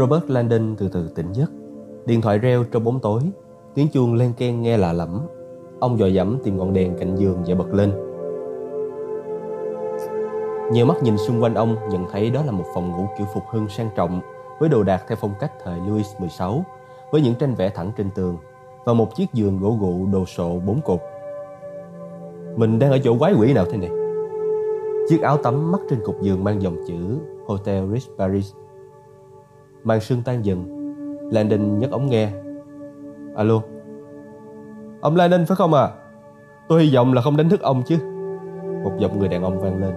Robert Landon từ từ tỉnh giấc. Điện thoại reo trong bóng tối, tiếng chuông len keng nghe lạ lẫm. Ông dò dẫm tìm ngọn đèn cạnh giường và bật lên. Nhiều mắt nhìn xung quanh ông nhận thấy đó là một phòng ngủ kiểu phục hưng sang trọng với đồ đạc theo phong cách thời Louis XVI với những tranh vẽ thẳng trên tường và một chiếc giường gỗ gụ đồ sộ bốn cột. Mình đang ở chỗ quái quỷ nào thế này? Chiếc áo tắm mắc trên cục giường mang dòng chữ Hotel Ritz Paris. Màn sương tan dần, Landon nhấc ống nghe. Alo. Ông Landon phải không à? Tôi hy vọng là không đánh thức ông chứ. Một giọng người đàn ông vang lên.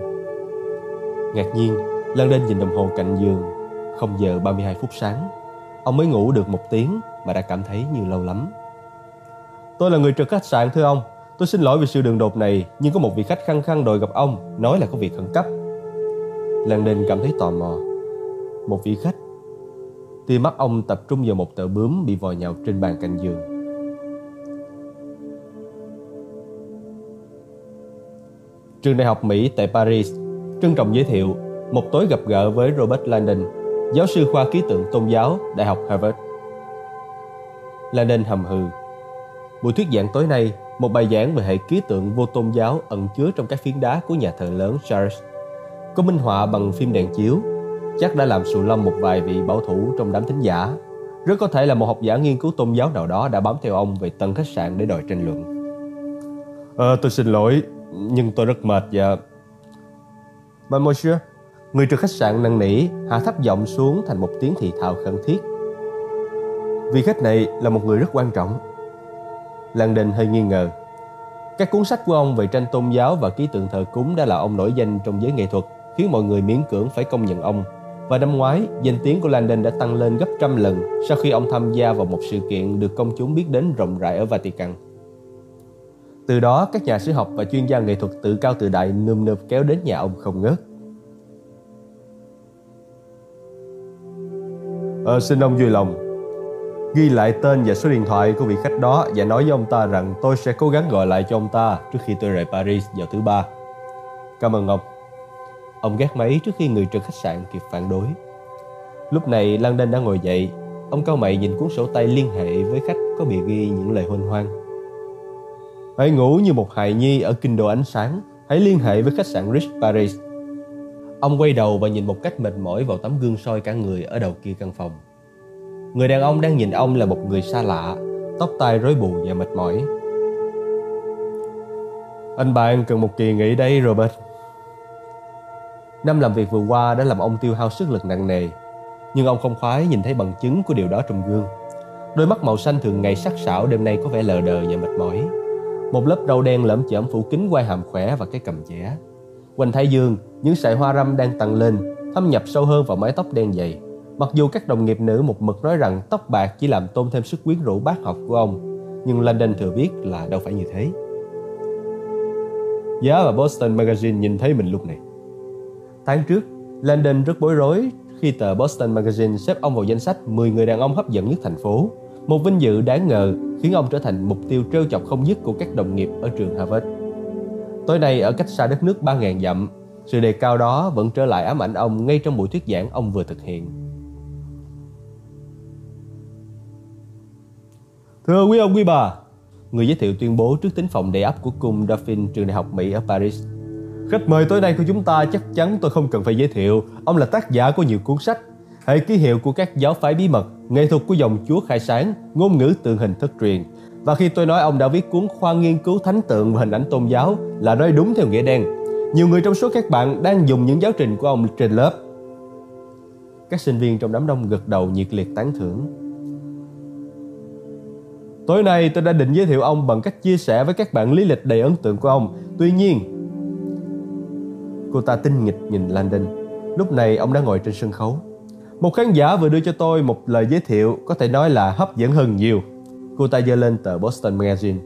Ngạc nhiên, Landon nhìn đồng hồ cạnh giường. Không giờ 32 phút sáng. Ông mới ngủ được một tiếng mà đã cảm thấy như lâu lắm. Tôi là người trực khách sạn thưa ông. Tôi xin lỗi vì sự đường đột này, nhưng có một vị khách khăng khăng đòi gặp ông, nói là có việc khẩn cấp. Landon cảm thấy tò mò. Một vị khách. Tia mắt ông tập trung vào một tờ bướm bị vòi nhào trên bàn cạnh giường. Trường đại học Mỹ tại Paris trân trọng giới thiệu một tối gặp gỡ với Robert Landon, giáo sư khoa ký tượng tôn giáo Đại học Harvard. Landon hầm hừ. Buổi thuyết giảng tối nay, một bài giảng về hệ ký tượng vô tôn giáo ẩn chứa trong các phiến đá của nhà thờ lớn Charles. Có minh họa bằng phim đèn chiếu, chắc đã làm sù lông một vài vị bảo thủ trong đám thính giả. Rất có thể là một học giả nghiên cứu tôn giáo nào đó đã bám theo ông về tầng khách sạn để đòi tranh luận. À, tôi xin lỗi, nhưng tôi rất mệt và... Monsieur, người trực khách sạn năn nỉ hạ thấp giọng xuống thành một tiếng thì thào khẩn thiết. Vị khách này là một người rất quan trọng. Landon hơi nghi ngờ. Các cuốn sách của ông về tranh tôn giáo và ký tượng thờ cúng đã là ông nổi danh trong giới nghệ thuật, khiến mọi người miễn cưỡng phải công nhận ông. Và năm ngoái, danh tiếng của Landon đã tăng lên gấp trăm lần sau khi ông tham gia vào một sự kiện được công chúng biết đến rộng rãi ở Vatican. Từ đó, các nhà sử học và chuyên gia nghệ thuật tự cao tự đại nườm nượp kéo đến nhà ông không ngớt. Ờ, xin ông vui lòng ghi lại tên và số điện thoại của vị khách đó và nói với ông ta rằng tôi sẽ cố gắng gọi lại cho ông ta trước khi tôi rời Paris vào thứ ba. Cảm ơn ông. Ông gác máy trước khi người trực khách sạn kịp phản đối. Lúc này Landon đã ngồi dậy. Ông cao mày nhìn cuốn sổ tay liên hệ với khách có bìa ghi những lời huênh hoang. Hãy ngủ như một hài nhi ở kinh đô ánh sáng. Hãy liên hệ với khách sạn Rich Paris. Ông quay đầu và nhìn một cách mệt mỏi vào tấm gương soi cả người ở đầu kia căn phòng. Người đàn ông đang nhìn ông là một người xa lạ, tóc tai rối bù và mệt mỏi. Anh bạn cần một kỳ nghỉ đây Robert. Năm làm việc vừa qua đã làm ông tiêu hao sức lực nặng nề, nhưng ông không khoái nhìn thấy bằng chứng của điều đó trong gương. Đôi mắt màu xanh thường ngày sắc sảo đêm nay có vẻ lờ đờ và mệt mỏi. Một lớp râu đen lẫm chởm phủ kín quai hàm khỏe và cái cầm chẻ. Quanh thái dương, những sợi hoa râm đang tăng lên, thâm nhập sâu hơn vào mái tóc đen dày. Mặc dù các đồng nghiệp nữ một mực nói rằng tóc bạc chỉ làm tôn thêm sức quyến rũ bác học của ông, nhưng London thừa biết là đâu phải như thế. Giá và Boston Magazine nhìn thấy mình lúc này. Tháng trước, Landon rất bối rối khi tờ Boston Magazine xếp ông vào danh sách 10 người đàn ông hấp dẫn nhất thành phố. Một vinh dự đáng ngờ khiến ông trở thành mục tiêu trêu chọc không dứt của các đồng nghiệp ở trường Harvard. Tối nay ở cách xa đất nước 3.000 dặm, sự đề cao đó vẫn trở lại ám ảnh ông ngay trong buổi thuyết giảng ông vừa thực hiện. Thưa quý ông quý bà, người giới thiệu tuyên bố trước tính phòng đầy ắp của cung Dauphin trường đại học Mỹ ở Paris. Khách mời tối nay của chúng ta chắc chắn tôi không cần phải giới thiệu, ông là tác giả của nhiều cuốn sách, hệ ký hiệu của các giáo phái bí mật, nghệ thuật của dòng chúa khai sáng, ngôn ngữ tượng hình thất truyền. Và khi tôi nói ông đã viết cuốn khoa nghiên cứu thánh tượng và hình ảnh tôn giáo là nói đúng theo nghĩa đen. Nhiều người trong số các bạn đang dùng những giáo trình của ông trên lớp. Các sinh viên trong đám đông gật đầu nhiệt liệt tán thưởng. Tối nay tôi đã định giới thiệu ông bằng cách chia sẻ với các bạn lý lịch đầy ấn tượng của ông. Tuy nhiên, cô ta tinh nghịch nhìn Landon. Lúc này ông đã ngồi trên sân khấu. Một khán giả vừa đưa cho tôi một lời giới thiệu có thể nói là hấp dẫn hơn nhiều. Cô ta giơ lên tờ Boston Magazine.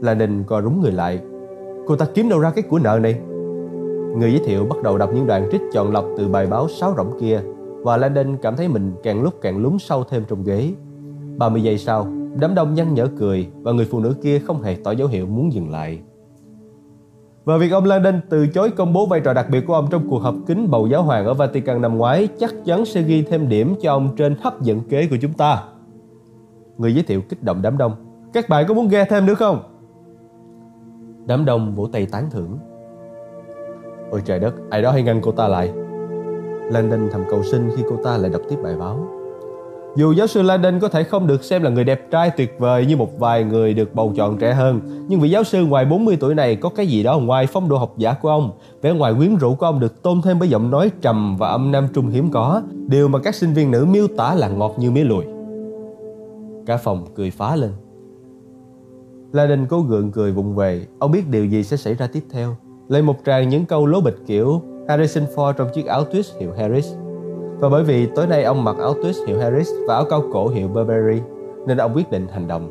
Landon co rúng người lại. Cô ta kiếm đâu ra cái của nợ này? Người giới thiệu bắt đầu đọc những đoạn trích chọn lọc từ bài báo sáo rỗng kia và Landon cảm thấy mình càng lúc càng lún sâu thêm trong ghế. 30 giây sau, đám đông nhăn nhở cười và người phụ nữ kia không hề tỏ dấu hiệu muốn dừng lại. Và việc ông Landon từ chối công bố vai trò đặc biệt của ông trong cuộc họp kín bầu giáo hoàng ở Vatican năm ngoái chắc chắn sẽ ghi thêm điểm cho ông trên hấp dẫn kế của chúng ta. Người giới thiệu kích động đám đông. Các bạn có muốn nghe thêm nữa không? Đám đông vỗ tay tán thưởng. Ôi trời đất, ai đó hãy ngăn cô ta lại. Landon thầm cầu xin khi cô ta lại đọc tiếp bài báo. Dù giáo sư Landon có thể không được xem là người đẹp trai tuyệt vời như một vài người được bầu chọn trẻ hơn, nhưng vị giáo sư ngoài 40 tuổi này có cái gì đó ngoài phong độ học giả của ông. Vẻ ngoài quyến rũ của ông được tôn thêm bởi giọng nói trầm và âm nam trung hiếm có, điều mà các sinh viên nữ miêu tả là ngọt như mía lùi. Cả phòng cười phá lên. Landon cố gượng cười vụng về, ông biết điều gì sẽ xảy ra tiếp theo. Lấy một tràng những câu lố bịch kiểu Harrison Ford trong chiếc áo twist hiệu Harris và bởi vì tối nay ông mặc áo twist hiệu Harris và áo cao cổ hiệu Burberry, nên ông quyết định hành động.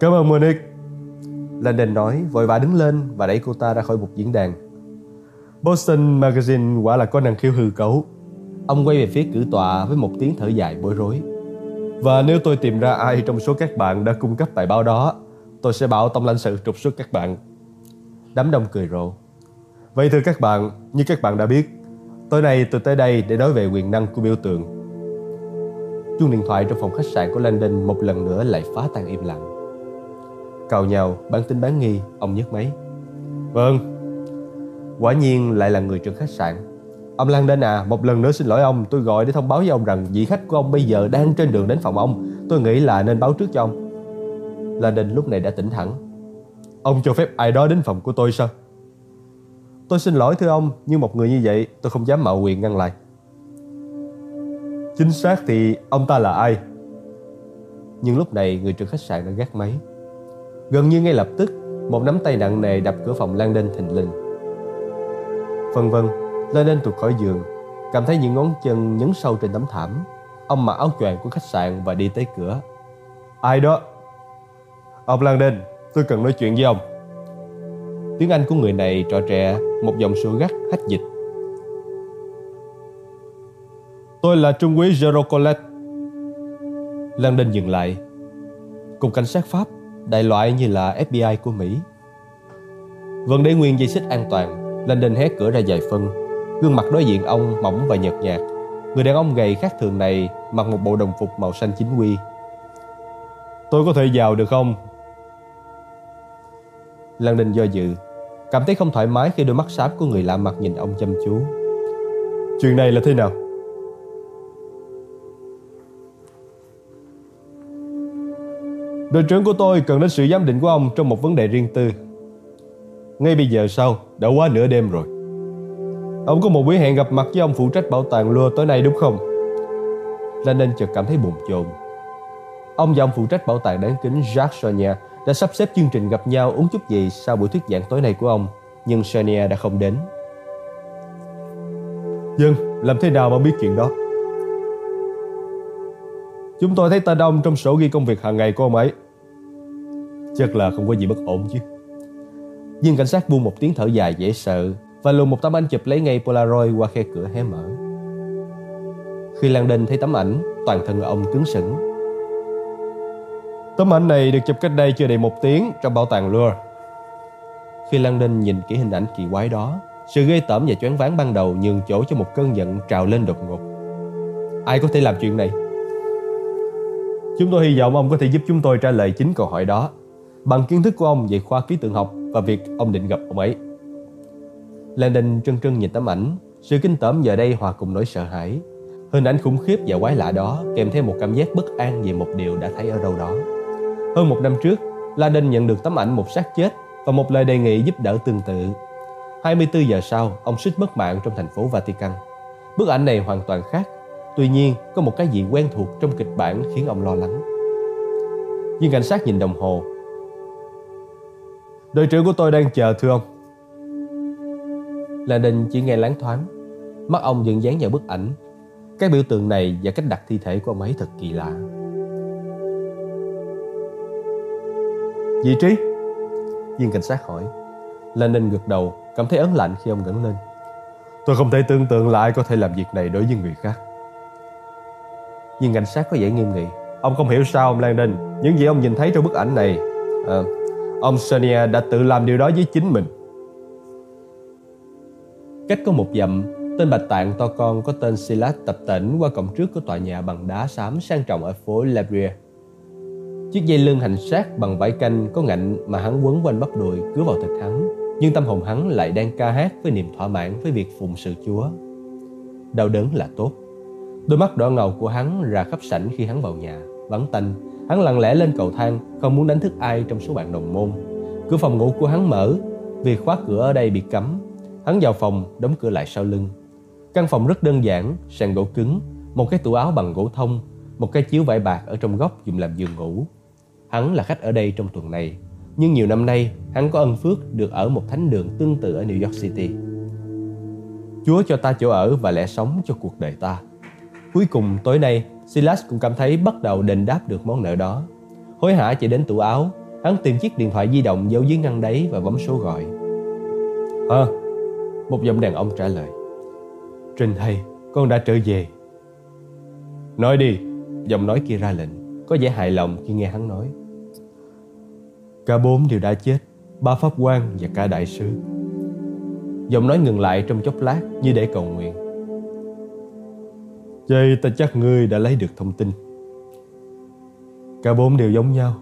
Cảm ơn Monique. Landon nói, vội vã đứng lên và đẩy cô ta ra khỏi một diễn đàn. Boston Magazine quả là có năng khiếu hư cấu. Ông quay về phía cử tọa với một tiếng thở dài bối rối. Và nếu tôi tìm ra ai trong số các bạn đã cung cấp bài báo đó, tôi sẽ bảo tổng lãnh sự trục xuất các bạn. Đám đông cười rộ. Vậy thưa các bạn, như các bạn đã biết, Tối nay tôi tới đây để nói về quyền năng của biểu tượng. Chuông điện thoại trong phòng khách sạn của London một lần nữa lại phá tan im lặng. Cào nhau, bán tin bán nghi, ông nhấc máy. Vâng. Quả nhiên lại là người trong khách sạn. Ông London à, một lần nữa xin lỗi ông, tôi gọi để thông báo với ông rằng vị khách của ông bây giờ đang trên đường đến phòng ông. Tôi nghĩ là nên báo trước cho ông. London lúc này đã tỉnh hẳn. Ông cho phép ai đó đến phòng của tôi sao? Tôi xin lỗi thưa ông, nhưng một người như vậy tôi không dám mạo quyền ngăn lại. Chính xác thì ông ta là ai? Nhưng lúc này người trưởng khách sạn đã gác máy. Gần như ngay lập tức, một nắm tay nặng nề đập cửa phòng Lan Đinh thình lình. Vân vân, Lan Đinh tụt khỏi giường, cảm thấy những ngón chân nhấn sâu trên tấm thảm. Ông mặc áo choàng của khách sạn và đi tới cửa. Ai đó? Ông Lan Đinh, tôi cần nói chuyện với ông. Tiếng Anh của người này trò trẻ một giọng sủa gắt hách dịch. Tôi là Trung úy Jero Lan Đinh dừng lại. Cục cảnh sát Pháp, đại loại như là FBI của Mỹ. Vẫn để nguyên dây xích an toàn, Landon hé cửa ra dài phân. Gương mặt đối diện ông mỏng và nhợt nhạt. Người đàn ông gầy khác thường này mặc một bộ đồng phục màu xanh chính quy. Tôi có thể vào được không? Lan Ninh do dự Cảm thấy không thoải mái khi đôi mắt xám của người lạ mặt nhìn ông chăm chú Chuyện này là thế nào? Đội trưởng của tôi cần đến sự giám định của ông trong một vấn đề riêng tư Ngay bây giờ sau, đã quá nửa đêm rồi Ông có một buổi hẹn gặp mặt với ông phụ trách bảo tàng Louvre tối nay đúng không? Lennon chợt cảm thấy buồn chồn Ông và ông phụ trách bảo tàng đáng kính Jacques Sonia đã sắp xếp chương trình gặp nhau uống chút gì sau buổi thuyết giảng tối nay của ông, nhưng Sonia đã không đến. Dân, làm thế nào mà biết chuyện đó? Chúng tôi thấy tên ông trong sổ ghi công việc hàng ngày của ông ấy. Chắc là không có gì bất ổn chứ. Nhưng cảnh sát buông một tiếng thở dài dễ sợ và lùn một tấm ảnh chụp lấy ngay Polaroid qua khe cửa hé mở. Khi Lan Đinh thấy tấm ảnh, toàn thân ông cứng sững Tấm ảnh này được chụp cách đây chưa đầy một tiếng trong bảo tàng Louvre. Khi Landon nhìn kỹ hình ảnh kỳ quái đó, sự ghê tởm và choáng váng ban đầu nhường chỗ cho một cơn giận trào lên đột ngột. Ai có thể làm chuyện này? Chúng tôi hy vọng ông có thể giúp chúng tôi trả lời chính câu hỏi đó bằng kiến thức của ông về khoa ký tượng học và việc ông định gặp ông ấy. Landon trân trân nhìn tấm ảnh, sự kinh tởm giờ đây hòa cùng nỗi sợ hãi. Hình ảnh khủng khiếp và quái lạ đó kèm theo một cảm giác bất an về một điều đã thấy ở đâu đó. Hơn một năm trước, Laden nhận được tấm ảnh một xác chết và một lời đề nghị giúp đỡ tương tự. 24 giờ sau, ông suýt mất mạng trong thành phố Vatican. Bức ảnh này hoàn toàn khác, tuy nhiên có một cái gì quen thuộc trong kịch bản khiến ông lo lắng. Nhưng cảnh sát nhìn đồng hồ. Đội trưởng của tôi đang chờ thưa ông. Laden chỉ nghe láng thoáng. Mắt ông dừng dán vào bức ảnh. Các biểu tượng này và cách đặt thi thể của ông ấy thật kỳ lạ. Vị trí? Viên cảnh sát hỏi. Lenin gật đầu, cảm thấy ấn lạnh khi ông ngẩng lên. Tôi không thể tưởng tượng là ai có thể làm việc này đối với người khác. Viên cảnh sát có vẻ nghiêm nghị. Ông không hiểu sao ông Landon, những gì ông nhìn thấy trong bức ảnh này. À, Ông Sonia đã tự làm điều đó với chính mình. Cách có một dặm, tên bạch tạng to con có tên Silas tập tỉnh qua cổng trước của tòa nhà bằng đá xám sang trọng ở phố Labrie. Chiếc dây lưng hành sát bằng vải canh có ngạnh mà hắn quấn quanh bắp đùi cứ vào thịt hắn, nhưng tâm hồn hắn lại đang ca hát với niềm thỏa mãn với việc phụng sự Chúa. Đau đớn là tốt. Đôi mắt đỏ ngầu của hắn ra khắp sảnh khi hắn vào nhà, vắng tanh. Hắn lặng lẽ lên cầu thang, không muốn đánh thức ai trong số bạn đồng môn. Cửa phòng ngủ của hắn mở, vì khóa cửa ở đây bị cấm. Hắn vào phòng, đóng cửa lại sau lưng. Căn phòng rất đơn giản, sàn gỗ cứng, một cái tủ áo bằng gỗ thông, một cái chiếu vải bạc ở trong góc dùng làm giường ngủ. Hắn là khách ở đây trong tuần này, nhưng nhiều năm nay hắn có ân phước được ở một thánh đường tương tự ở New York City. Chúa cho ta chỗ ở và lẽ sống cho cuộc đời ta. Cuối cùng tối nay, Silas cũng cảm thấy bắt đầu đền đáp được món nợ đó. Hối hả chạy đến tủ áo, hắn tìm chiếc điện thoại di động giấu dưới ngăn đáy và bấm số gọi. Hả? một giọng đàn ông trả lời. Trình thầy, con đã trở về. Nói đi, giọng nói kia ra lệnh, có vẻ hài lòng khi nghe hắn nói. Cả bốn đều đã chết, ba pháp quan và cả đại sứ. Giọng nói ngừng lại trong chốc lát như để cầu nguyện. Vậy ta chắc ngươi đã lấy được thông tin. Cả bốn đều giống nhau,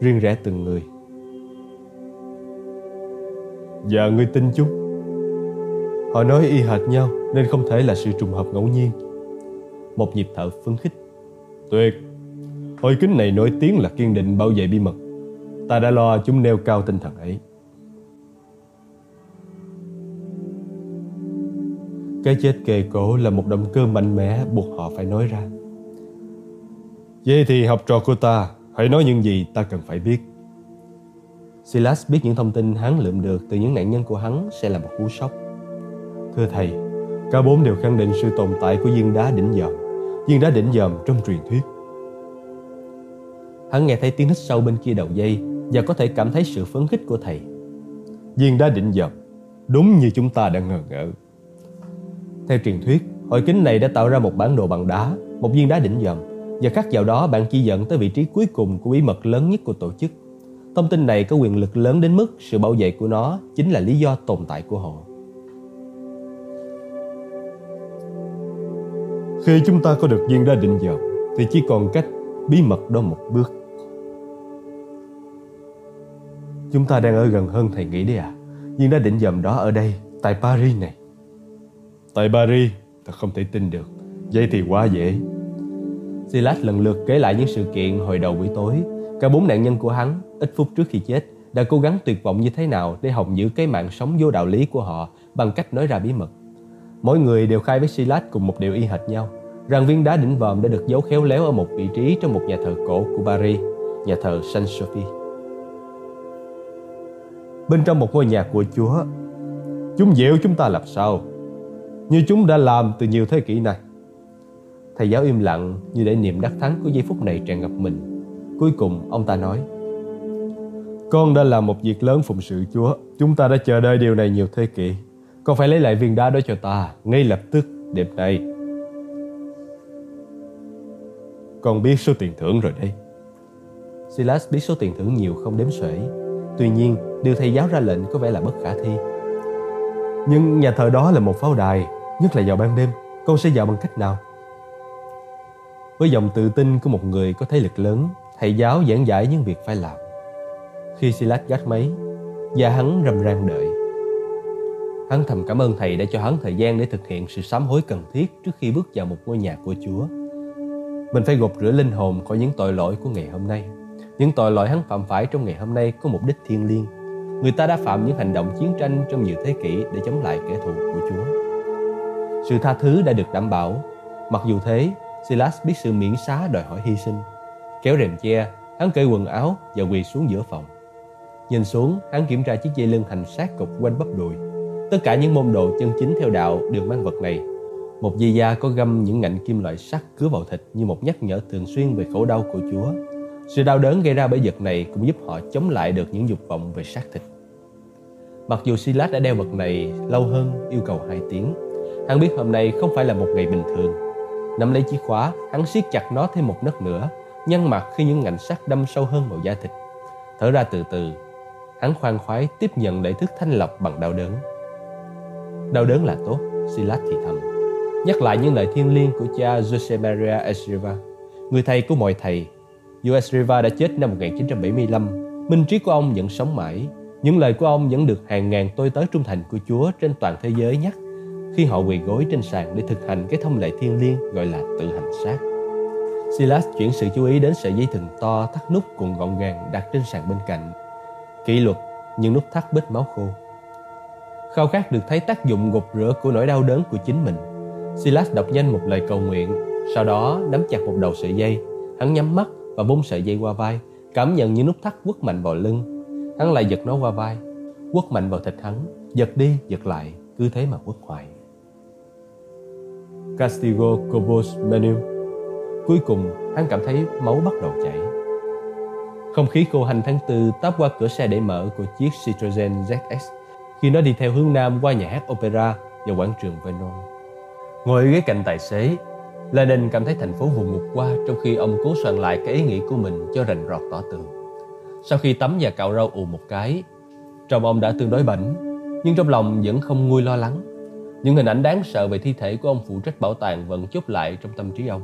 riêng rẽ từng người. Và ngươi tin chúng. Họ nói y hệt nhau nên không thể là sự trùng hợp ngẫu nhiên. Một nhịp thở phấn khích. Tuyệt! Hội kính này nổi tiếng là kiên định bảo vệ bí mật. Ta đã lo chúng nêu cao tinh thần ấy. Cái chết kề cổ là một động cơ mạnh mẽ buộc họ phải nói ra. Vậy thì học trò của ta, hãy nói những gì ta cần phải biết. Silas biết những thông tin hắn lượm được từ những nạn nhân của hắn sẽ là một cú sốc. Thưa thầy, cả bốn đều khẳng định sự tồn tại của viên đá đỉnh dòm, viên đá đỉnh dòm trong truyền thuyết. Hắn nghe thấy tiếng hít sâu bên kia đầu dây và có thể cảm thấy sự phấn khích của thầy. Viên đá đỉnh dòm, đúng như chúng ta đã ngờ ngỡ. Theo truyền thuyết, hội kính này đã tạo ra một bản đồ bằng đá, một viên đá đỉnh dòm và khắc vào đó bạn chỉ dẫn tới vị trí cuối cùng của bí mật lớn nhất của tổ chức. Thông tin này có quyền lực lớn đến mức sự bảo vệ của nó chính là lý do tồn tại của họ. Khi chúng ta có được viên đá định dòm thì chỉ còn cách bí mật đó một bước. Chúng ta đang ở gần hơn thầy nghĩ đấy à. Viên đá định dòm đó ở đây, tại Paris này. Tại Paris, ta không thể tin được. Vậy thì quá dễ. Silas lần lượt kể lại những sự kiện hồi đầu buổi tối. Cả bốn nạn nhân của hắn, ít phút trước khi chết, đã cố gắng tuyệt vọng như thế nào để hòng giữ cái mạng sống vô đạo lý của họ bằng cách nói ra bí mật. Mỗi người đều khai với Silas cùng một điều y hệt nhau, rằng viên đá đỉnh vòm đã được giấu khéo léo ở một vị trí trong một nhà thờ cổ của Paris, nhà thờ Saint Sophie. Bên trong một ngôi nhà của Chúa, chúng dịu chúng ta làm sao? Như chúng đã làm từ nhiều thế kỷ này. Thầy giáo im lặng như để niềm đắc thắng của giây phút này tràn ngập mình. Cuối cùng ông ta nói Con đã làm một việc lớn phụng sự Chúa. Chúng ta đã chờ đợi điều này nhiều thế kỷ. Con phải lấy lại viên đá đó cho ta ngay lập tức đêm nay. Con biết số tiền thưởng rồi đấy. Silas biết số tiền thưởng nhiều không đếm xuể. Tuy nhiên, điều thầy giáo ra lệnh có vẻ là bất khả thi. Nhưng nhà thờ đó là một pháo đài, nhất là vào ban đêm. Con sẽ vào bằng cách nào? Với dòng tự tin của một người có thế lực lớn, thầy giáo giảng giải những việc phải làm. Khi Silas gắt máy, và hắn rầm rang đợi. Hắn thầm cảm ơn thầy đã cho hắn thời gian để thực hiện sự sám hối cần thiết trước khi bước vào một ngôi nhà của Chúa. Mình phải gột rửa linh hồn khỏi những tội lỗi của ngày hôm nay. Những tội lỗi hắn phạm phải trong ngày hôm nay có mục đích thiêng liêng. Người ta đã phạm những hành động chiến tranh trong nhiều thế kỷ để chống lại kẻ thù của Chúa. Sự tha thứ đã được đảm bảo. Mặc dù thế, Silas biết sự miễn xá đòi hỏi hy sinh. Kéo rèm che, hắn cởi quần áo và quỳ xuống giữa phòng. Nhìn xuống, hắn kiểm tra chiếc dây lưng hành sát cục quanh bắp đùi. Tất cả những môn đồ chân chính theo đạo đều mang vật này. Một dây da có găm những ngạnh kim loại sắt cứa vào thịt như một nhắc nhở thường xuyên về khổ đau của Chúa. Sự đau đớn gây ra bởi vật này cũng giúp họ chống lại được những dục vọng về xác thịt. Mặc dù Silas đã đeo vật này lâu hơn yêu cầu 2 tiếng, hắn biết hôm nay không phải là một ngày bình thường. Nắm lấy chìa khóa, hắn siết chặt nó thêm một nấc nữa, nhăn mặt khi những ngạnh sắt đâm sâu hơn vào da thịt. Thở ra từ từ, hắn khoan khoái tiếp nhận đại thức thanh lọc bằng đau đớn. Đau đớn là tốt, Silas thì thầm. Nhắc lại những lời thiêng liêng của cha Jose Maria Esriva, người thầy của mọi thầy. US Riva đã chết năm 1975, minh trí của ông vẫn sống mãi. Những lời của ông vẫn được hàng ngàn tôi tới trung thành của Chúa trên toàn thế giới nhắc khi họ quỳ gối trên sàn để thực hành cái thông lệ thiêng liêng gọi là tự hành sát. Silas chuyển sự chú ý đến sợi dây thừng to thắt nút cuộn gọn gàng đặt trên sàn bên cạnh. Kỷ luật nhưng nút thắt bết máu khô. Khao khát được thấy tác dụng gột rửa của nỗi đau đớn của chính mình. Silas đọc nhanh một lời cầu nguyện, sau đó nắm chặt một đầu sợi dây. Hắn nhắm mắt và bung sợi dây qua vai, cảm nhận những nút thắt quất mạnh vào lưng. Hắn lại giật nó qua vai, quất mạnh vào thịt hắn, giật đi, giật lại, cứ thế mà quất hoài. Castigo Cobos Menu Cuối cùng, hắn cảm thấy máu bắt đầu chảy. Không khí khô hành tháng tư táp qua cửa xe để mở của chiếc Citroën ZX khi nó đi theo hướng nam qua nhà hát opera và quảng trường Vernon. Ngồi ghế cạnh tài xế, Lenin cảm thấy thành phố vùng ngục qua trong khi ông cố soạn lại cái ý nghĩ của mình cho rành rọt tỏ tường. Sau khi tắm và cạo râu ù một cái, trong ông đã tương đối bảnh, nhưng trong lòng vẫn không nguôi lo lắng. Những hình ảnh đáng sợ về thi thể của ông phụ trách bảo tàng vẫn chốt lại trong tâm trí ông.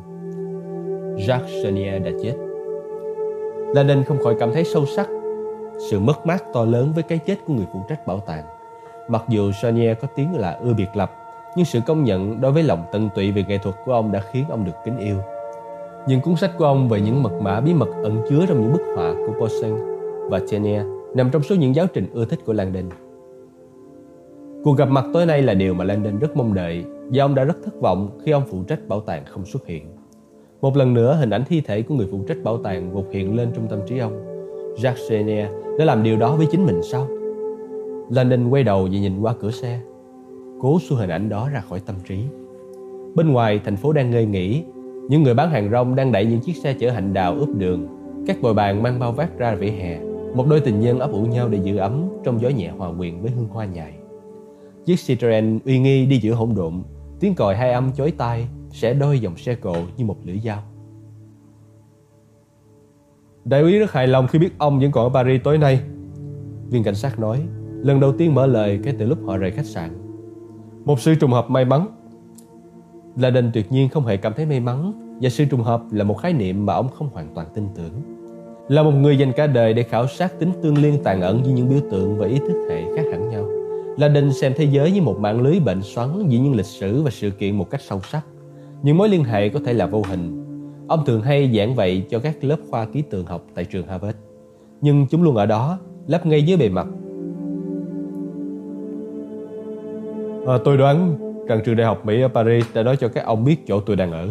Jacques Chenier đã chết. Lenin không khỏi cảm thấy sâu sắc sự mất mát to lớn với cái chết của người phụ trách bảo tàng. Mặc dù Chenier có tiếng là ưa biệt lập, nhưng sự công nhận đối với lòng tận tụy về nghệ thuật của ông đã khiến ông được kính yêu. Những cuốn sách của ông về những mật mã bí mật ẩn chứa trong những bức họa của Poussin và Chenier nằm trong số những giáo trình ưa thích của Landon. Cuộc gặp mặt tối nay là điều mà Landon rất mong đợi và ông đã rất thất vọng khi ông phụ trách bảo tàng không xuất hiện. Một lần nữa, hình ảnh thi thể của người phụ trách bảo tàng vụt hiện lên trong tâm trí ông. Jacques Chenier đã làm điều đó với chính mình sao? Landon quay đầu và nhìn qua cửa xe, cố xua hình ảnh đó ra khỏi tâm trí. Bên ngoài, thành phố đang ngơi nghỉ. Những người bán hàng rong đang đẩy những chiếc xe chở hành đào ướp đường. Các bồi bàn mang bao vác ra vỉa hè. Một đôi tình nhân ấp ủ nhau để giữ ấm trong gió nhẹ hòa quyện với hương hoa nhài. Chiếc Citroen uy nghi đi giữa hỗn độn, tiếng còi hai âm chói tai sẽ đôi dòng xe cộ như một lưỡi dao. Đại úy rất hài lòng khi biết ông vẫn còn ở Paris tối nay. Viên cảnh sát nói, lần đầu tiên mở lời kể từ lúc họ rời khách sạn. Một sự trùng hợp may mắn. Là đình tuyệt nhiên không hề cảm thấy may mắn và sự trùng hợp là một khái niệm mà ông không hoàn toàn tin tưởng. Là một người dành cả đời để khảo sát tính tương liên tàn ẩn với những biểu tượng và ý thức hệ khác hẳn nhau. Là đình xem thế giới như một mạng lưới bệnh xoắn giữa những lịch sử và sự kiện một cách sâu sắc. Những mối liên hệ có thể là vô hình. Ông thường hay giảng vậy cho các lớp khoa ký tượng học tại trường Harvard. Nhưng chúng luôn ở đó, lấp ngay dưới bề mặt. À, tôi đoán rằng trường đại học Mỹ ở Paris đã nói cho các ông biết chỗ tôi đang ở.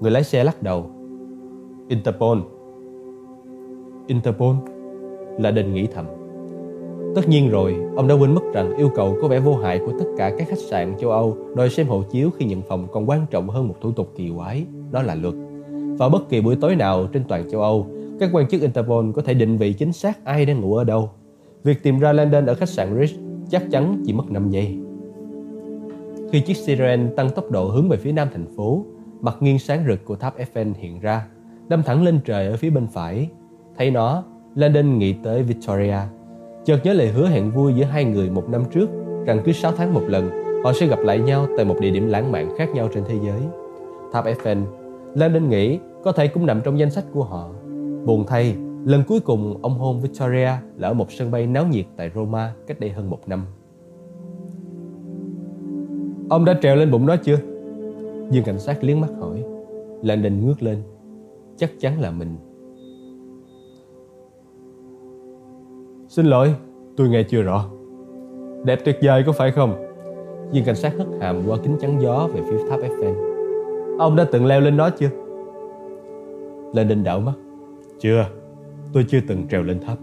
Người lái xe lắc đầu. Interpol. Interpol là đình nghĩ thầm. Tất nhiên rồi, ông đã quên mất rằng yêu cầu có vẻ vô hại của tất cả các khách sạn châu Âu đòi xem hộ chiếu khi nhận phòng còn quan trọng hơn một thủ tục kỳ quái, đó là luật. Vào bất kỳ buổi tối nào trên toàn châu Âu, các quan chức Interpol có thể định vị chính xác ai đang ngủ ở đâu. Việc tìm ra Landon ở khách sạn Rich chắc chắn chỉ mất 5 giây. Khi chiếc Siren tăng tốc độ hướng về phía nam thành phố, mặt nghiêng sáng rực của tháp Eiffel hiện ra, đâm thẳng lên trời ở phía bên phải. Thấy nó, Landon nghĩ tới Victoria, Chợt nhớ lời hứa hẹn vui giữa hai người một năm trước rằng cứ 6 tháng một lần họ sẽ gặp lại nhau tại một địa điểm lãng mạn khác nhau trên thế giới. Tháp Eiffel, Landon nghĩ có thể cũng nằm trong danh sách của họ. Buồn thay, lần cuối cùng ông hôn Victoria là ở một sân bay náo nhiệt tại Roma cách đây hơn một năm. Ông đã trèo lên bụng nó chưa? Dương cảnh sát liếc mắt hỏi. Landon ngước lên. Chắc chắn là mình Xin lỗi, tôi nghe chưa rõ. Đẹp tuyệt vời có phải không? Viên cảnh sát hất hàm qua kính chắn gió về phía tháp Eiffel. Ông đã từng leo lên đó chưa? Lên đình đảo mắt. Chưa, tôi chưa từng trèo lên tháp.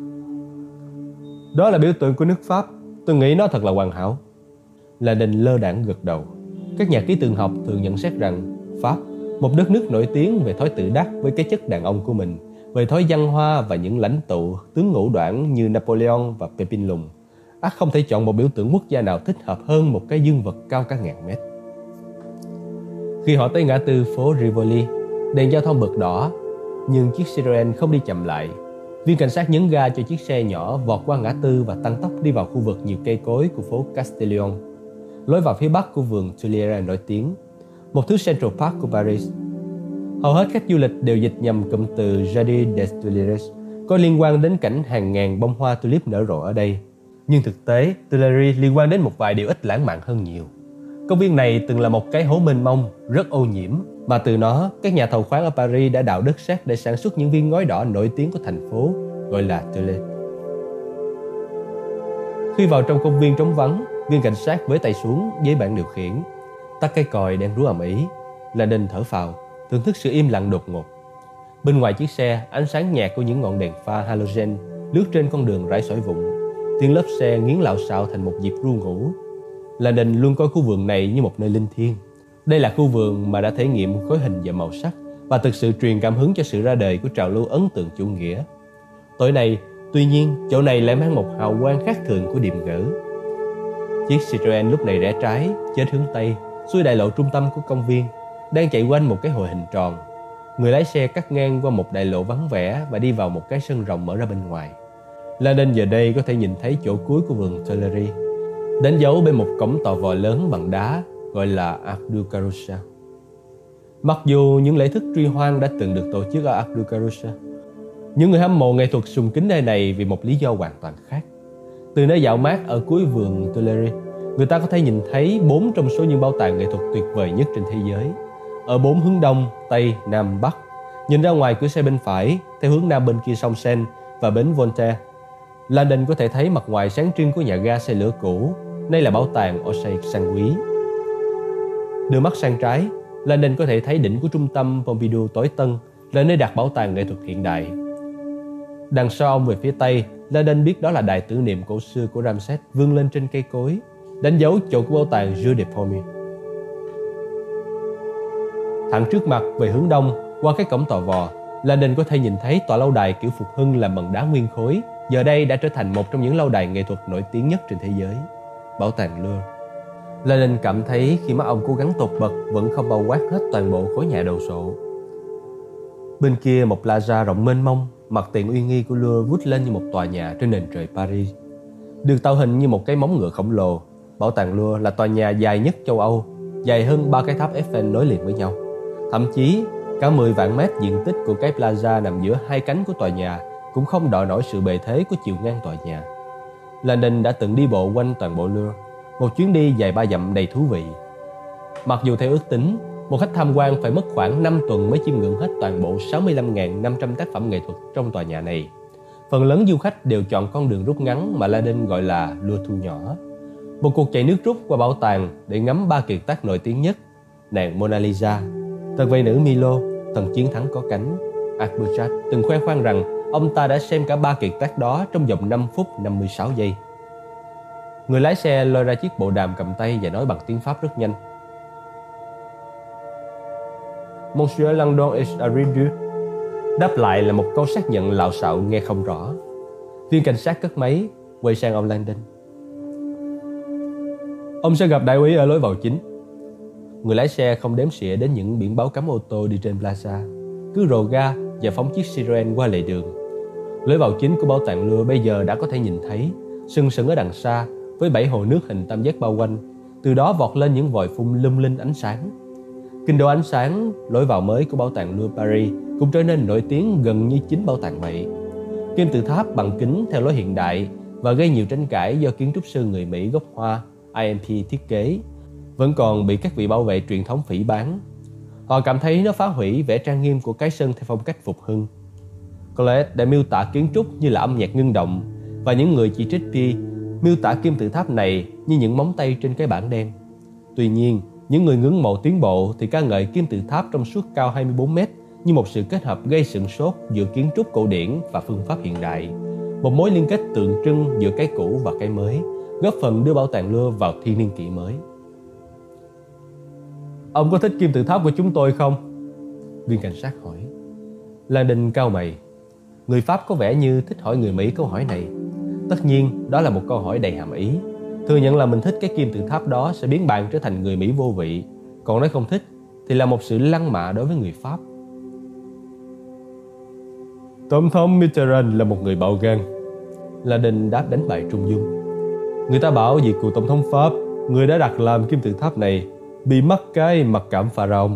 Đó là biểu tượng của nước Pháp. Tôi nghĩ nó thật là hoàn hảo. Là đình lơ đảng gật đầu. Các nhà ký tượng học thường nhận xét rằng Pháp, một đất nước nổi tiếng về thói tự đắc với cái chất đàn ông của mình, về thói văn hoa và những lãnh tụ tướng ngũ đoạn như Napoleon và Pepin Lùng, ác không thể chọn một biểu tượng quốc gia nào thích hợp hơn một cái dương vật cao cả ngàn mét. Khi họ tới ngã tư phố Rivoli, đèn giao thông bật đỏ, nhưng chiếc Citroen không đi chậm lại. Viên cảnh sát nhấn ga cho chiếc xe nhỏ vọt qua ngã tư và tăng tốc đi vào khu vực nhiều cây cối của phố Castellion, lối vào phía bắc của vườn Tuileries nổi tiếng, một thứ Central Park của Paris. Hầu hết các du lịch đều dịch nhầm cụm từ Jardin des Tuileries có liên quan đến cảnh hàng ngàn bông hoa tulip nở rộ ở đây. Nhưng thực tế, Tuileries liên quan đến một vài điều ít lãng mạn hơn nhiều. Công viên này từng là một cái hố mênh mông, rất ô nhiễm, mà từ nó, các nhà thầu khoáng ở Paris đã đào đất sét để sản xuất những viên ngói đỏ nổi tiếng của thành phố, gọi là Tulip. Khi vào trong công viên trống vắng, viên cảnh sát với tay xuống với bảng điều khiển, tắt cây còi đang rú ầm ĩ, là đinh thở phào, thưởng thức sự im lặng đột ngột. Bên ngoài chiếc xe, ánh sáng nhạt của những ngọn đèn pha halogen lướt trên con đường rải sỏi vụn. Tiếng lớp xe nghiến lạo xạo thành một dịp ru ngủ. Là đình luôn coi khu vườn này như một nơi linh thiêng. Đây là khu vườn mà đã thể nghiệm khối hình và màu sắc và thực sự truyền cảm hứng cho sự ra đời của trào lưu ấn tượng chủ nghĩa. Tối nay, tuy nhiên, chỗ này lại mang một hào quang khác thường của điềm ngữ. Chiếc Citroen lúc này rẽ trái, chết hướng Tây, xuôi đại lộ trung tâm của công viên, đang chạy quanh một cái hồi hình tròn. Người lái xe cắt ngang qua một đại lộ vắng vẻ và đi vào một cái sân rộng mở ra bên ngoài. Landon giờ đây có thể nhìn thấy chỗ cuối của vườn Tuileries, đánh dấu bên một cổng tò vò lớn bằng đá gọi là Abdul Karusha. Mặc dù những lễ thức truy hoan đã từng được tổ chức ở Abdul Karusha, những người hâm mộ nghệ thuật sùng kính nơi này vì một lý do hoàn toàn khác. Từ nơi dạo mát ở cuối vườn Tuileries, người ta có thể nhìn thấy bốn trong số những bảo tàng nghệ thuật tuyệt vời nhất trên thế giới. Ở bốn hướng đông, tây, nam, bắc. Nhìn ra ngoài cửa xe bên phải, theo hướng nam bên kia sông Seine và bến Voltaire. London có thể thấy mặt ngoài sáng trưng của nhà ga xe lửa cũ. Đây là bảo tàng Osei sang quý. Đưa mắt sang trái, Lenin có thể thấy đỉnh của trung tâm Pompidou tối tân là nơi đặt bảo tàng nghệ thuật hiện đại. Đằng sau ông về phía tây, Lenin biết đó là đài tưởng niệm cổ xưa của Ramses vươn lên trên cây cối, đánh dấu chỗ của bảo tàng Jules de Pommier. Thẳng trước mặt về hướng đông, qua cái cổng tòa vò, Lenin có thể nhìn thấy tòa lâu đài kiểu phục hưng làm bằng đá nguyên khối, giờ đây đã trở thành một trong những lâu đài nghệ thuật nổi tiếng nhất trên thế giới, bảo tàng Louvre. Lenin cảm thấy khi mắt ông cố gắng tột bật vẫn không bao quát hết toàn bộ khối nhà đồ sộ. Bên kia một plaza rộng mênh mông, mặt tiền uy nghi của Louvre vút lên như một tòa nhà trên nền trời Paris. Được tạo hình như một cái móng ngựa khổng lồ, bảo tàng Louvre là tòa nhà dài nhất châu Âu, dài hơn ba cái tháp Eiffel nối liền với nhau. Thậm chí, cả 10 vạn mét diện tích của cái plaza nằm giữa hai cánh của tòa nhà cũng không đòi nổi sự bề thế của chiều ngang tòa nhà. Lenin đã từng đi bộ quanh toàn bộ Lure, một chuyến đi dài ba dặm đầy thú vị. Mặc dù theo ước tính, một khách tham quan phải mất khoảng 5 tuần mới chiêm ngưỡng hết toàn bộ 65.500 tác phẩm nghệ thuật trong tòa nhà này. Phần lớn du khách đều chọn con đường rút ngắn mà La gọi là lua thu nhỏ. Một cuộc chạy nước rút qua bảo tàng để ngắm ba kiệt tác nổi tiếng nhất, nàng Mona Lisa, thần vệ nữ Milo, thần chiến thắng có cánh. Akbuchat từng khoe khoang rằng ông ta đã xem cả ba kiệt tác đó trong vòng 5 phút 56 giây. Người lái xe lôi ra chiếc bộ đàm cầm tay và nói bằng tiếng Pháp rất nhanh. Monsieur Landon est arrivé. Đáp lại là một câu xác nhận lạo xạo nghe không rõ. Viên cảnh sát cất máy, quay sang ông Landon. Ông sẽ gặp đại úy ở lối vào chính. Người lái xe không đếm xỉa đến những biển báo cấm ô tô đi trên plaza. Cứ rồ ga và phóng chiếc siren qua lề đường. Lối vào chính của bảo tàng Lua bây giờ đã có thể nhìn thấy, sừng sững ở đằng xa với bảy hồ nước hình tam giác bao quanh, từ đó vọt lên những vòi phun lung linh ánh sáng. Kinh đô ánh sáng, lối vào mới của bảo tàng Louvre Paris cũng trở nên nổi tiếng gần như chính bảo tàng vậy. Kim tự tháp bằng kính theo lối hiện đại và gây nhiều tranh cãi do kiến trúc sư người Mỹ gốc Hoa IMP thiết kế, vẫn còn bị các vị bảo vệ truyền thống phỉ bán. Họ cảm thấy nó phá hủy vẻ trang nghiêm của cái sân theo phong cách phục hưng. Colette đã miêu tả kiến trúc như là âm nhạc ngưng động và những người chỉ trích Pi miêu tả kim tự tháp này như những móng tay trên cái bảng đen. Tuy nhiên, những người ngưỡng mộ tiến bộ thì ca ngợi kim tự tháp trong suốt cao 24 mét như một sự kết hợp gây sửng sốt giữa kiến trúc cổ điển và phương pháp hiện đại. Một mối liên kết tượng trưng giữa cái cũ và cái mới, góp phần đưa bảo tàng Louvre vào thiên niên kỷ mới. Ông có thích kim tự tháp của chúng tôi không? Viên cảnh sát hỏi. Lan Đinh cao mày. Người Pháp có vẻ như thích hỏi người Mỹ câu hỏi này Tất nhiên, đó là một câu hỏi đầy hàm ý. Thừa nhận là mình thích cái kim tự tháp đó sẽ biến bạn trở thành người Mỹ vô vị. Còn nói không thích thì là một sự lăng mạ đối với người Pháp. Tổng thống Mitterrand là một người bạo gan. La Đình đáp đánh bại Trung Dung. Người ta bảo vì cựu tổng thống Pháp, người đã đặt làm kim tự tháp này, bị mắc cái mặc cảm pharaoh.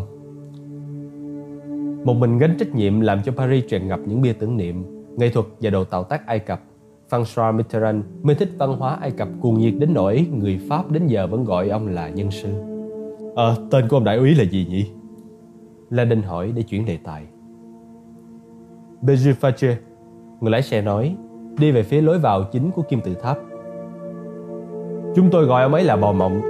Một mình gánh trách nhiệm làm cho Paris tràn ngập những bia tưởng niệm, nghệ thuật và đồ tạo tác Ai Cập. François Mitterrand mê thích văn hóa Ai Cập cuồng nhiệt đến nỗi người Pháp đến giờ vẫn gọi ông là nhân sư. À, ờ, tên của ông đại úy là gì nhỉ? La Đinh hỏi để chuyển đề tài. Bézu người lái xe nói, đi về phía lối vào chính của kim tự tháp. Chúng tôi gọi ông ấy là bò mộng.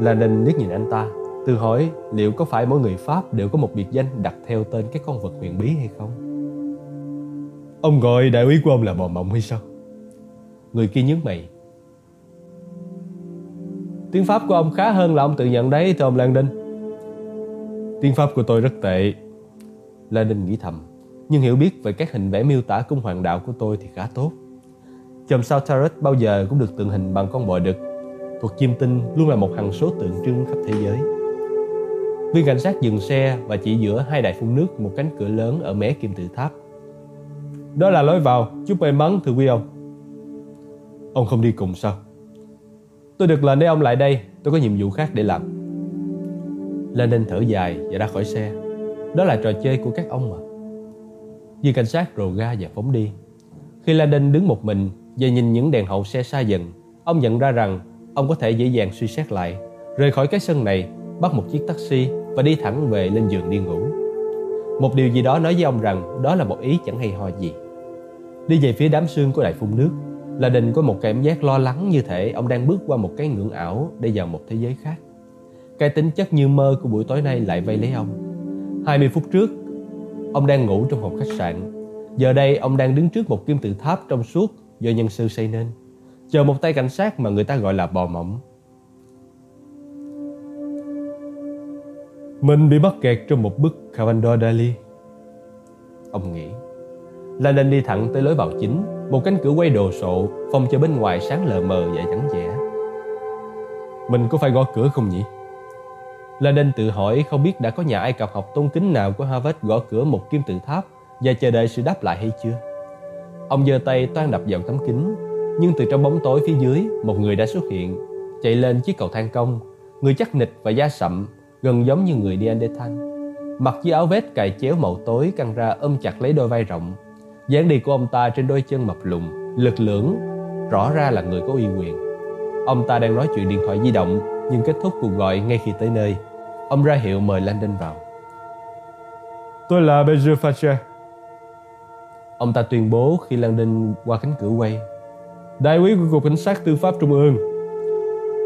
La Đinh liếc nhìn anh ta, tự hỏi liệu có phải mỗi người Pháp đều có một biệt danh đặt theo tên các con vật huyền bí hay không? Ông gọi đại úy của ông là bò mộng hay sao? Người kia nhướng mày. Tiếng Pháp của ông khá hơn là ông tự nhận đấy, thưa ông Lan Đinh. Tiếng Pháp của tôi rất tệ. Lan Đinh nghĩ thầm, nhưng hiểu biết về các hình vẽ miêu tả cung hoàng đạo của tôi thì khá tốt. Chòm sao Tarot bao giờ cũng được tượng hình bằng con bò đực. Thuật chiêm tinh luôn là một hằng số tượng trưng khắp thế giới. Viên cảnh sát dừng xe và chỉ giữa hai đài phun nước một cánh cửa lớn ở mé kim tự tháp. Đó là lối vào, chúc may mắn thưa quý ông. Ông không đi cùng sao? Tôi được lệnh để ông lại đây, tôi có nhiệm vụ khác để làm. Lenin thở dài và ra khỏi xe. Đó là trò chơi của các ông mà. Viên cảnh sát rồ ga và phóng đi. Khi Lenin đứng một mình và nhìn những đèn hậu xe xa dần, ông nhận ra rằng ông có thể dễ dàng suy xét lại, rời khỏi cái sân này, bắt một chiếc taxi và đi thẳng về lên giường đi ngủ. Một điều gì đó nói với ông rằng đó là một ý chẳng hay ho gì. Đi về phía đám sương của đại phun nước, là đình có một cảm giác lo lắng như thể ông đang bước qua một cái ngưỡng ảo để vào một thế giới khác. Cái tính chất như mơ của buổi tối nay lại vây lấy ông. 20 phút trước, ông đang ngủ trong phòng khách sạn. Giờ đây ông đang đứng trước một kim tự tháp trong suốt do nhân sư xây nên. Chờ một tay cảnh sát mà người ta gọi là bò mỏng. Mình bị mắc kẹt trong một bức Cavendor Daily. Ông nghĩ. Là nên đi thẳng tới lối vào chính một cánh cửa quay đồ sộ phòng cho bên ngoài sáng lờ mờ và vắng vẻ mình có phải gõ cửa không nhỉ La Đinh tự hỏi không biết đã có nhà Ai Cập học tôn kính nào của Harvard gõ cửa một kim tự tháp và chờ đợi sự đáp lại hay chưa. Ông giơ tay toan đập vào tấm kính, nhưng từ trong bóng tối phía dưới, một người đã xuất hiện, chạy lên chiếc cầu thang công, người chắc nịch và da sậm, gần giống như người Neanderthal. Mặc chiếc áo vest cài chéo màu tối căng ra ôm chặt lấy đôi vai rộng, dáng đi của ông ta trên đôi chân mập lùn, lực lưỡng, rõ ra là người có uy quyền. Ông ta đang nói chuyện điện thoại di động, nhưng kết thúc cuộc gọi ngay khi tới nơi. Ông ra hiệu mời Landon vào. Tôi là Benjamin Facher. Ông ta tuyên bố khi Landon qua cánh cửa quay. Đại úy của Cục Cảnh sát Tư pháp Trung ương.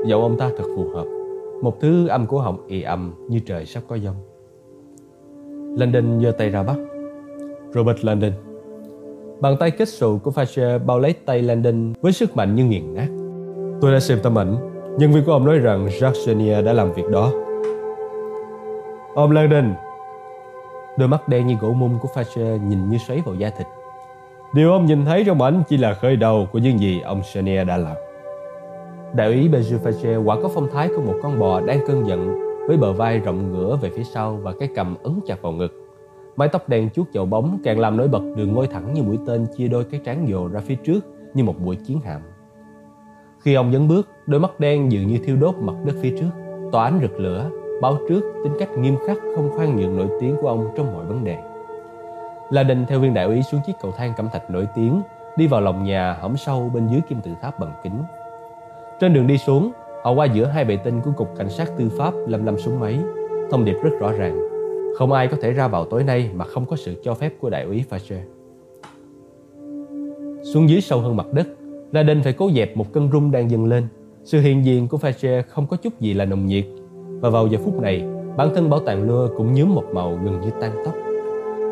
Giọng ông ta thật phù hợp. Một thứ âm của họng ì ầm như trời sắp có giông. Landon giơ tay ra bắt. Robert Landon. Bàn tay kết sụ của Fasher bao lấy tay Landon với sức mạnh như nghiền nát. Tôi đã xem tấm ảnh. Nhân viên của ông nói rằng Jacques đã làm việc đó. Ông Landon. Đôi mắt đen như gỗ mung của Fasher nhìn như xoáy vào da thịt. Điều ông nhìn thấy trong ảnh chỉ là khởi đầu của những gì ông Genier đã làm. Đại úy Benjamin quả có phong thái của một con bò đang cơn giận với bờ vai rộng ngửa về phía sau và cái cầm ấn chặt vào ngực. Mái tóc đen chuốt chậu bóng càng làm nổi bật đường ngôi thẳng như mũi tên chia đôi cái trán dồ ra phía trước như một mũi chiến hạm. Khi ông dấn bước, đôi mắt đen dường như thiêu đốt mặt đất phía trước, tỏa ánh rực lửa, báo trước tính cách nghiêm khắc không khoan nhượng nổi tiếng của ông trong mọi vấn đề. La Đình theo viên đại úy xuống chiếc cầu thang cẩm thạch nổi tiếng, đi vào lòng nhà hõm sâu bên dưới kim tự tháp bằng kính. Trên đường đi xuống, họ qua giữa hai vệ tinh của cục cảnh sát tư pháp lâm lâm súng máy, thông điệp rất rõ ràng không ai có thể ra vào tối nay mà không có sự cho phép của đại úy Facher. Xuống dưới sâu hơn mặt đất, Laden phải cố dẹp một cơn rung đang dâng lên. Sự hiện diện của Facher không có chút gì là nồng nhiệt. Và vào giờ phút này, bản thân bảo tàng lưa cũng nhuốm một màu gần như tan tóc.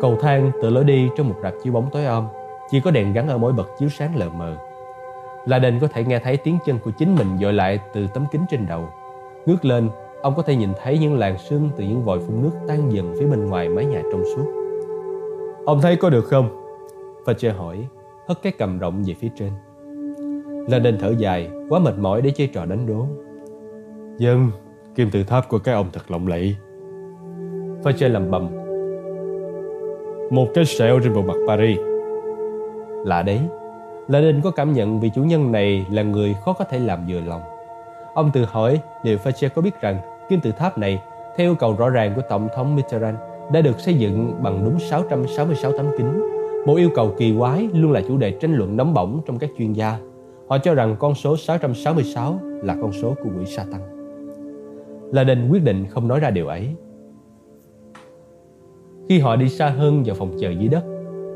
Cầu thang tự lối đi trong một rạp chiếu bóng tối om, chỉ có đèn gắn ở mỗi bậc chiếu sáng lờ mờ. Laden có thể nghe thấy tiếng chân của chính mình dội lại từ tấm kính trên đầu. Ngước lên, Ông có thể nhìn thấy những làn sương từ những vòi phun nước tan dần phía bên ngoài mái nhà trong suốt. Ông thấy có được không? Facher hỏi, hất cái cầm rộng về phía trên. Landon thở dài, quá mệt mỏi để chơi trò đánh đố. Dân, kim tự tháp của cái ông thật lộng lẫy. Facher lầm bầm. một cái sẹo trên bộ mặt Paris. Lạ đấy, Laden có cảm nhận vị chủ nhân này là người khó có thể làm vừa lòng. Ông tự hỏi liệu Fache có biết rằng kim tự tháp này theo yêu cầu rõ ràng của Tổng thống Mitterrand đã được xây dựng bằng đúng 666 tấm kính. Một yêu cầu kỳ quái luôn là chủ đề tranh luận nóng bỏng trong các chuyên gia. Họ cho rằng con số 666 là con số của quỷ sa tăng. Laden quyết định không nói ra điều ấy. Khi họ đi xa hơn vào phòng chờ dưới đất,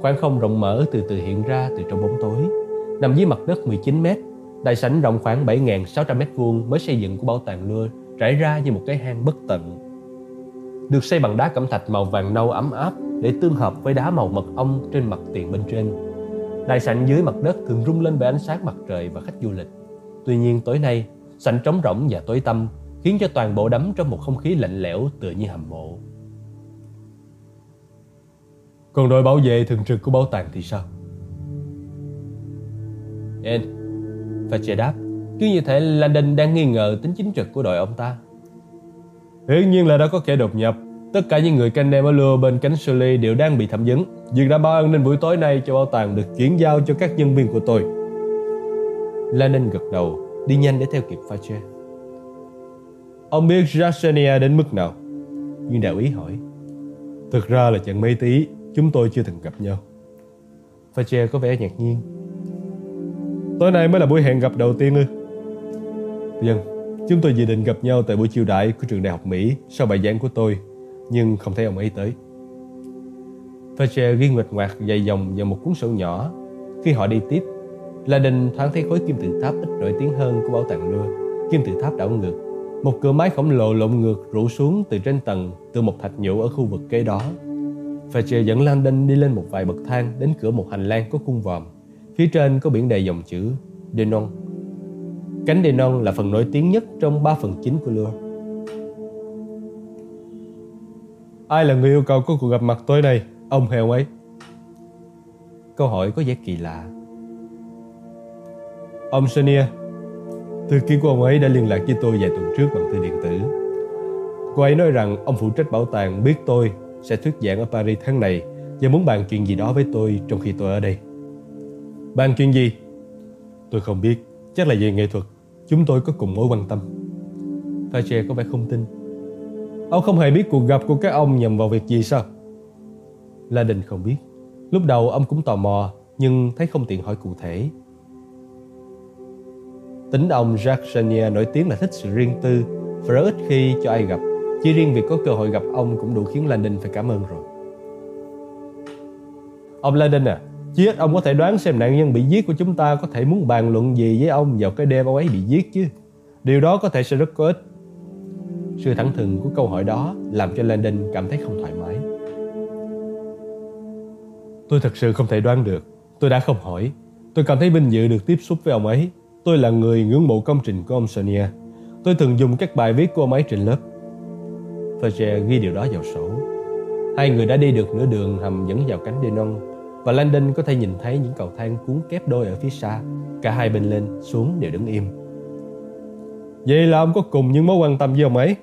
khoảng không rộng mở từ từ hiện ra từ trong bóng tối. Nằm dưới mặt đất 19 mét, đại sảnh rộng khoảng 7.600 mét vuông mới xây dựng của bảo tàng Lua trải ra như một cái hang bất tận. Được xây bằng đá cẩm thạch màu vàng nâu ấm áp để tương hợp với đá màu mật ong trên mặt tiền bên trên. Đại sảnh dưới mặt đất thường rung lên bởi ánh sáng mặt trời và khách du lịch. Tuy nhiên tối nay, sảnh trống rỗng và tối tăm khiến cho toàn bộ đắm trong một không khí lạnh lẽo tựa như hầm mộ. Còn đội bảo vệ thường trực của bảo tàng thì sao? En, Fache đáp, cứ như thể Landon đang nghi ngờ tính chính trực của đội ông ta. Hiển nhiên là đã có kẻ đột nhập. Tất cả những người canh đêm ở lừa bên cánh Shirley đều đang bị thẩm vấn. Việc đã báo an ninh buổi tối nay cho bảo tàng được chuyển giao cho các nhân viên của tôi. Landon gật đầu, đi nhanh để theo kịp Fache. Ông biết Jasenia đến mức nào? Nhưng đạo ý hỏi. Thực ra là chẳng mấy tí, chúng tôi chưa từng gặp nhau. Fache có vẻ ngạc nhiên. Tối nay mới là buổi hẹn gặp đầu tiên ư? Dân, chúng tôi dự định gặp nhau tại buổi chiêu đãi của trường đại học Mỹ sau bài giảng của tôi, nhưng không thấy ông ấy tới. Fache ghi nguyệt ngoạc dày dòng vào một cuốn sổ nhỏ. Khi họ đi tiếp, La Đình thoáng thấy khối kim tự tháp ít nổi tiếng hơn của bảo tàng lưa. Kim tự tháp đảo ngược, một cửa máy khổng lồ lộn ngược rủ xuống từ trên tầng từ một thạch nhũ ở khu vực kế đó. Fache dẫn Landon đi lên một vài bậc thang đến cửa một hành lang có cung vòm. Phía trên có biển đề dòng chữ Denon. Cánh Denon là phần nổi tiếng nhất trong 3 phần chính của Louvre. Ai là người yêu cầu có cuộc gặp mặt tối nay, ông heo ấy? Câu hỏi có vẻ kỳ lạ. Ông Sonia, thư ký của ông ấy đã liên lạc với tôi vài tuần trước bằng thư điện tử. Cô ấy nói rằng ông phụ trách bảo tàng biết tôi sẽ thuyết giảng ở Paris tháng này và muốn bàn chuyện gì đó với tôi trong khi tôi ở đây. Bàn chuyện gì? Tôi không biết, chắc là về nghệ thuật. Chúng tôi có cùng mối quan tâm. Thatcher có vẻ không tin. Ông không hề biết cuộc gặp của các ông nhằm vào việc gì sao? La Đình không biết. Lúc đầu ông cũng tò mò, nhưng thấy không tiện hỏi cụ thể. Tính ông Jacques Chenier nổi tiếng là thích sự riêng tư và rất ít khi cho ai gặp. Chỉ riêng việc có cơ hội gặp ông cũng đủ khiến Landon phải cảm ơn rồi. Ông Landon à, chứ ít ông có thể đoán xem nạn nhân bị giết của chúng ta có thể muốn bàn luận gì với ông vào cái đêm ông ấy bị giết chứ. Điều đó có thể sẽ rất có ích. Sự thẳng thừng của câu hỏi đó làm cho Landon cảm thấy không thoải mái. Tôi thật sự không thể đoán được. Tôi đã không hỏi. Tôi cảm thấy vinh dự được tiếp xúc với ông ấy. Tôi là người ngưỡng mộ công trình của ông Sonia. Tôi thường dùng các bài viết của ông ấy trên lớp. Fager ghi điều đó vào sổ. Hai người đã đi được nửa đường hầm dẫn vào cánh Denon và Landon có thể nhìn thấy những cầu thang cuốn kép đôi ở phía xa. Cả hai bên lên xuống đều đứng im. Vậy là ông có cùng những mối quan tâm với ông ấy?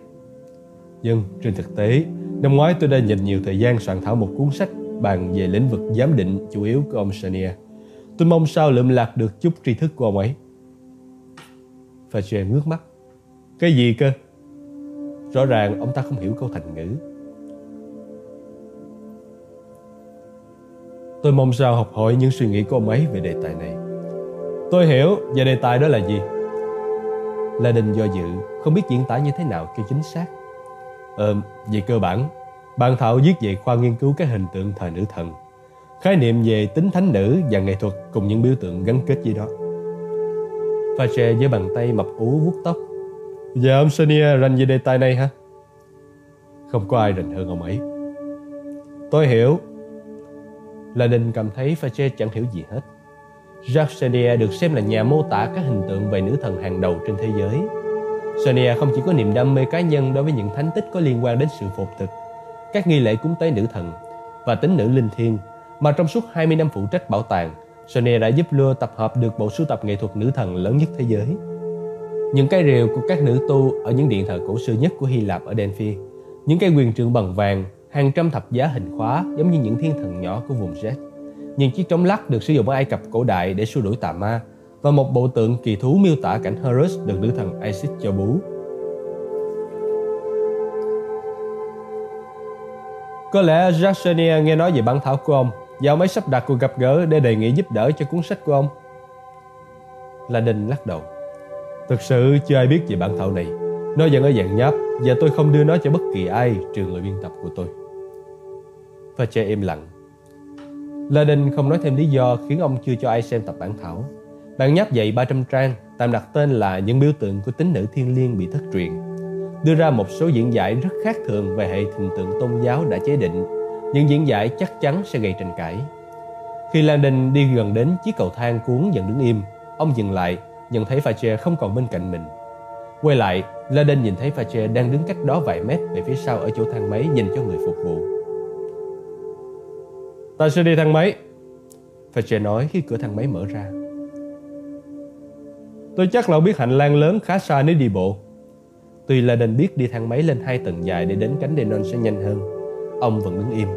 Nhưng trên thực tế, năm ngoái tôi đã dành nhiều thời gian soạn thảo một cuốn sách bàn về lĩnh vực giám định chủ yếu của ông Chenier. Tôi mong sao lượm lạc được chút tri thức của ông ấy. Fajer ngước mắt. Cái gì cơ? Rõ ràng ông ta không hiểu câu thành ngữ. Tôi mong sao học hỏi những suy nghĩ của ông ấy về đề tài này. Tôi hiểu, và đề tài đó là gì? La Đình do dự, không biết diễn tả như thế nào cho chính xác. Ờ, về cơ bản, bạn Thảo viết về khoa nghiên cứu các hình tượng thời nữ thần, khái niệm về tính thánh nữ và nghệ thuật cùng những biểu tượng gắn kết với đó. Fache với bàn tay mập ú vuốt tóc. Và ông Sonia rành về đề tài này hả? Không có ai rành hơn ông ấy. Tôi hiểu là Đình cảm thấy Fache chẳng hiểu gì hết. Jacques Chenier được xem là nhà mô tả các hình tượng về nữ thần hàng đầu trên thế giới. Chenier không chỉ có niềm đam mê cá nhân đối với những thánh tích có liên quan đến sự phục thực, các nghi lễ cúng tế nữ thần và tính nữ linh thiêng, mà trong suốt 20 năm phụ trách bảo tàng, Chenier đã giúp Louvre tập hợp được bộ sưu tập nghệ thuật nữ thần lớn nhất thế giới. Những cái rìu của các nữ tu ở những điện thờ cổ xưa nhất của Hy Lạp ở Delphi, những cây quyền trượng bằng vàng hàng trăm thập giá hình khóa giống như những thiên thần nhỏ của vùng Jet. Những chiếc trống lắc được sử dụng ở Ai Cập cổ đại để xua đuổi tà ma và một bộ tượng kỳ thú miêu tả cảnh Horus được nữ thần Isis cho bú. Có lẽ Jacksonia nghe nói về bản thảo của ông, và ông ấy sắp đặt cuộc gặp gỡ để đề nghị giúp đỡ cho cuốn sách của ông. La đình lắc đầu. Thực sự chưa ai biết về bản thảo này. Nó vẫn ở dạng nháp, và tôi không đưa nó cho bất kỳ ai, trừ người biên tập của tôi. Và Che im lặng. La không nói thêm lý do khiến ông chưa cho ai xem tập bản thảo. Bản nháp dày 300 trang, tạm đặt tên là những biểu tượng của tính nữ thiên liêng bị thất truyền, đưa ra một số diễn giải rất khác thường về hệ hình tượng tôn giáo đã chế định những diễn giải chắc chắn sẽ gây tranh cãi khi Landon đi gần đến chiếc cầu thang cuốn dần đứng im, ông dừng lại, nhận thấy Fache không còn bên cạnh mình quay lại Landon nhìn thấy Fache đang đứng cách đó vài mét về phía sau ở chỗ thang máy dành cho người phục vụ ta sẽ đi thang máy Fache nói khi cửa thang máy mở ra tôi chắc là biết hành lang lớn khá xa nếu đi bộ Tuy là đền biết đi thang máy lên hai tầng dài để đến cánh Denon sẽ nhanh hơn, ông vẫn đứng im.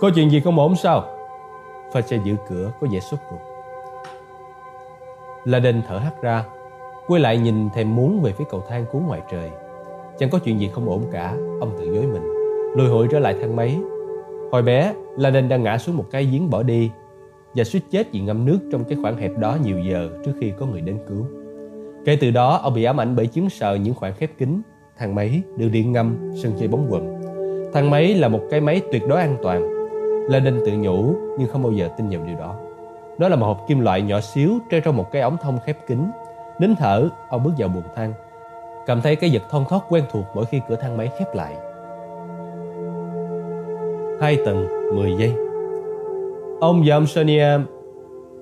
Có chuyện gì không ổn sao? Pha xe giữ cửa có vẻ sốt ruột. La Đinh thở hắt ra, quay lại nhìn thèm muốn về phía cầu thang cuốn ngoài trời. Chẳng có chuyện gì không ổn cả, ông tự dối mình, lùi hội trở lại thang máy. Hồi bé, La đã ngã xuống một cái giếng bỏ đi và suýt chết vì ngâm nước trong cái khoảng hẹp đó nhiều giờ trước khi có người đến cứu. Kể từ đó, ông bị ám ảnh bởi chứng sợ những khoảng khép kín, thang máy, đường điện ngâm, sân chơi bóng quần. Thang máy là một cái máy tuyệt đối an toàn. Laden tự nhủ nhưng không bao giờ tin vào điều đó. Nó là một hộp kim loại nhỏ xíu treo trong một cái ống thông khép kín. Nín thở, ông bước vào buồng thang. Cảm thấy cái giật thon thót quen thuộc mỗi khi cửa thang máy khép lại. Hai tầng, 10 giây. Ông và ông Sonia,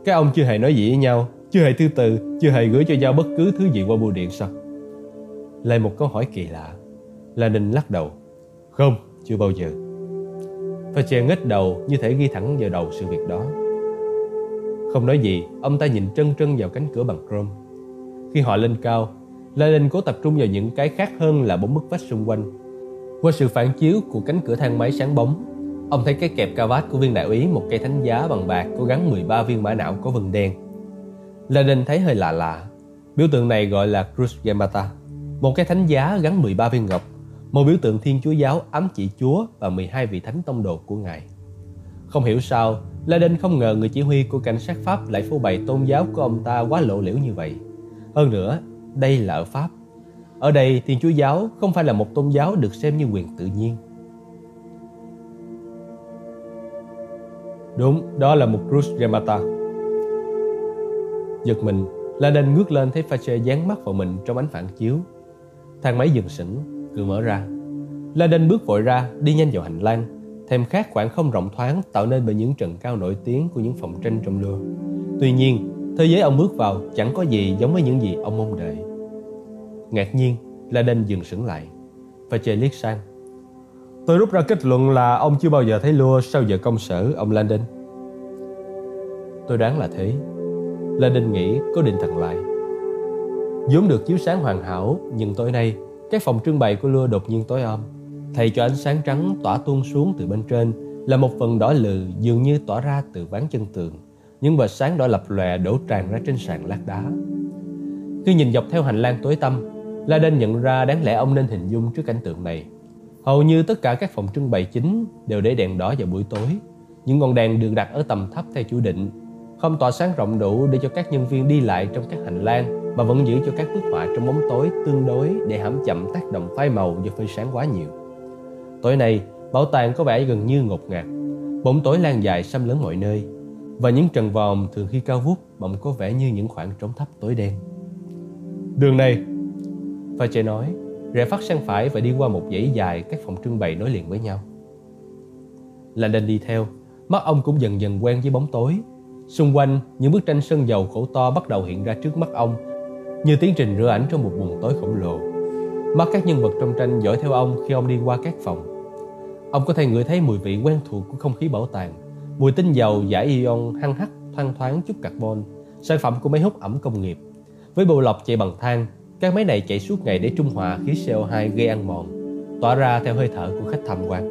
các ông chưa hề nói gì với nhau chưa hề thư từ chưa hề gửi cho nhau bất cứ thứ gì qua bưu điện sao? Lại một câu hỏi kỳ lạ. Là ninh lắc đầu. Không chưa bao giờ. Và chè ngết đầu như thể ghi thẳng vào đầu sự việc đó. Không nói gì ông ta nhìn trân trân vào cánh cửa bằng chrome. Khi họ lên cao La Linh cố tập trung vào những cái khác hơn là bốn bức vách xung quanh. Qua sự phản chiếu của cánh cửa thang máy sáng bóng, ông thấy cái kẹp cà vát của viên đại úy một cây thánh giá bằng bạc có gắn 13 viên mã não có vân đen Lenin thấy hơi lạ lạ. Biểu tượng này gọi là Cruz Gemata, một cái thánh giá gắn 13 viên ngọc, một biểu tượng Thiên Chúa giáo ám chỉ Chúa và 12 vị thánh tông đồ của Ngài. Không hiểu sao, Lenin không ngờ người chỉ huy của cảnh sát Pháp lại phô bày tôn giáo của ông ta quá lộ liễu như vậy. Hơn nữa, đây là ở Pháp. Ở đây, Thiên Chúa giáo không phải là một tôn giáo được xem như quyền tự nhiên. Đúng, đó là một Cruz Yamata. Giật mình, La Đen ngước lên thấy Fache dán mắt vào mình trong ánh phản chiếu. Thang máy dừng sững, cửa mở ra. La Đen bước vội ra, đi nhanh vào hành lang, thêm khác khoảng không rộng thoáng tạo nên bởi những trần cao nổi tiếng của những phòng tranh trong lừa. Tuy nhiên, thế giới ông bước vào chẳng có gì giống với những gì ông mong đợi. Ngạc nhiên, La Đen dừng sững lại. Fache liếc sang. Tôi rút ra kết luận là ông chưa bao giờ thấy lua sau giờ công sở, ông Landon. Tôi đoán là thế. Landon nghĩ có định thần lại. Vốn được chiếu sáng hoàn hảo nhưng tối nay các phòng trưng bày của lưa đột nhiên tối om. Thay cho ánh sáng trắng tỏa tuôn xuống từ bên trên là một phần đỏ lừ dường như tỏa ra từ ván chân tường. Những vệt sáng đỏ lập lòe đổ tràn ra trên sàn lát đá. Khi nhìn dọc theo hành lang tối tăm Landon nhận ra đáng lẽ ông nên hình dung trước cảnh tượng này hầu như tất cả các phòng trưng bày chính đều để đèn đỏ vào buổi tối những ngọn đèn được đặt ở tầm thấp theo chủ định không tỏa sáng rộng đủ để cho các nhân viên đi lại trong các hành lang mà vẫn giữ cho các bức họa trong bóng tối tương đối để hãm chậm tác động phai màu do phơi sáng quá nhiều. Tối nay, bảo tàng có vẻ gần như ngột ngạt, bóng tối lan dài xâm lấn mọi nơi và những trần vòm thường khi cao vút bỗng có vẻ như những khoảng trống thấp tối đen. Đường này, Pha trẻ nói, rẽ phát sang phải và đi qua một dãy dài các phòng trưng bày nối liền với nhau. Là đi theo, mắt ông cũng dần dần quen với bóng tối Xung quanh, những bức tranh sơn dầu khổ to bắt đầu hiện ra trước mắt ông, như tiến trình rửa ảnh trong một buồng tối khổng lồ. Mắt các nhân vật trong tranh dõi theo ông khi ông đi qua các phòng. Ông có thể ngửi thấy mùi vị quen thuộc của không khí bảo tàng, mùi tinh dầu giải ion hăng hắc thoang thoáng chút carbon, sản phẩm của máy hút ẩm công nghiệp. Với bộ lọc chạy bằng than, các máy này chạy suốt ngày để trung hòa khí CO2 gây ăn mòn. tỏa ra theo hơi thở của khách tham quan.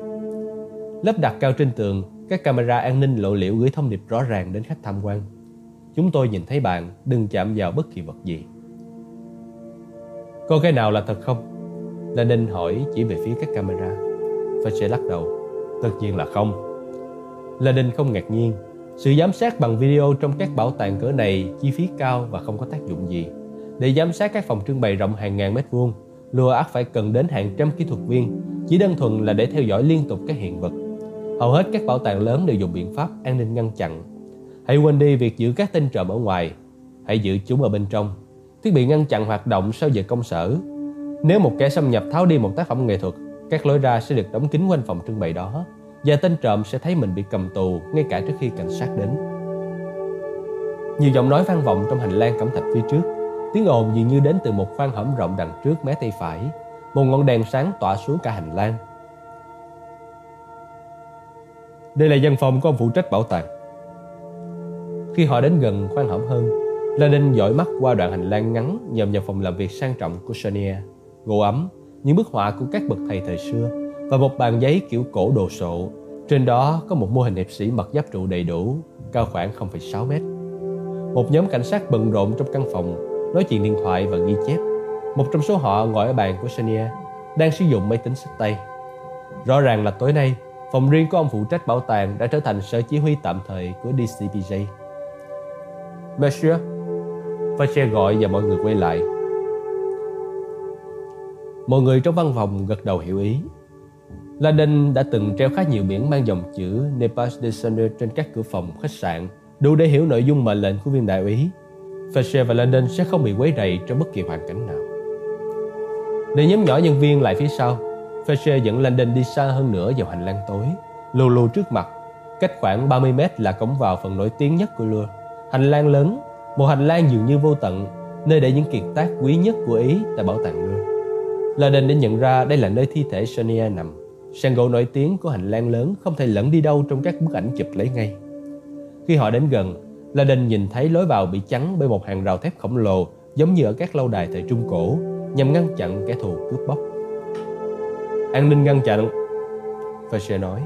Lắp đặt cao trên tường, các camera an ninh lộ liễu gửi thông điệp rõ ràng đến khách tham quan. Chúng tôi nhìn thấy bạn, đừng chạm vào bất kỳ vật gì. Có cái nào là thật không? Là Ninh hỏi chỉ về phía các camera. Fasher lắc đầu. Tất nhiên là không. Là Ninh không ngạc nhiên. Sự giám sát bằng video trong các bảo tàng cỡ này chi phí cao và không có tác dụng gì. Để giám sát các phòng trưng bày rộng hàng ngàn mét vuông, Lua ác phải cần đến hàng trăm kỹ thuật viên, chỉ đơn thuần là để theo dõi liên tục các hiện vật. Hầu hết các bảo tàng lớn đều dùng biện pháp an ninh ngăn chặn. Hãy quên đi việc giữ các tên trộm ở ngoài, hãy giữ chúng ở bên trong. Thiết bị ngăn chặn hoạt động sau giờ công sở. Nếu một kẻ xâm nhập tháo đi một tác phẩm nghệ thuật, các lối ra sẽ được đóng kín quanh phòng trưng bày đó và tên trộm sẽ thấy mình bị cầm tù ngay cả trước khi cảnh sát đến. Nhiều giọng nói vang vọng trong hành lang cẩm thạch phía trước Tiếng ồn dường như đến từ một khoang hõm rộng đằng trước mé tay phải. Một ngọn đèn sáng tỏa xuống cả hành lang. Đây là văn phòng của ông phụ trách bảo tàng. Khi họ đến gần khoang hõm hơn, La dõi mắt qua đoạn hành lang ngắn nhầm vào phòng làm việc sang trọng của Sonia. Gỗ ấm, những bức họa của các bậc thầy thời xưa và một bàn giấy kiểu cổ đồ sộ. Trên đó có một mô hình hiệp sĩ mặc giáp trụ đầy đủ, cao khoảng 0,6 mét. Một nhóm cảnh sát bận rộn trong căn phòng nói chuyện điện thoại và ghi chép. Một trong số họ ngồi ở bàn của Sonia, đang sử dụng máy tính sách tay. Rõ ràng là tối nay, phòng riêng của ông phụ trách bảo tàng đã trở thành sở chỉ huy tạm thời của DCPJ. Monsieur, Facher gọi và mọi người quay lại. Mọi người trong văn phòng gật đầu hiểu ý. Laden đã từng treo khá nhiều biển mang dòng chữ Nepal Descender trên các cửa phòng khách sạn, đủ để hiểu nội dung mệnh lệnh của viên đại úy Fisher và London sẽ không bị quấy rầy trong bất kỳ hoàn cảnh nào. Để nhóm nhỏ nhân viên lại phía sau, Fisher dẫn Landon đi xa hơn nữa vào hành lang tối, lù lù trước mặt. Cách khoảng 30 mét là cổng vào phần nổi tiếng nhất của Lua. Hành lang lớn, một hành lang dường như vô tận, nơi để những kiệt tác quý nhất của Ý tại bảo tàng Lua. Landon đã nhận ra đây là nơi thi thể Sonia nằm. Sàn gỗ nổi tiếng của hành lang lớn không thể lẫn đi đâu trong các bức ảnh chụp lấy ngay. Khi họ đến gần, La đình nhìn thấy lối vào bị chắn bởi một hàng rào thép khổng lồ giống như ở các lâu đài thời Trung Cổ nhằm ngăn chặn kẻ thù cướp bóc. An ninh ngăn chặn, Fisher nói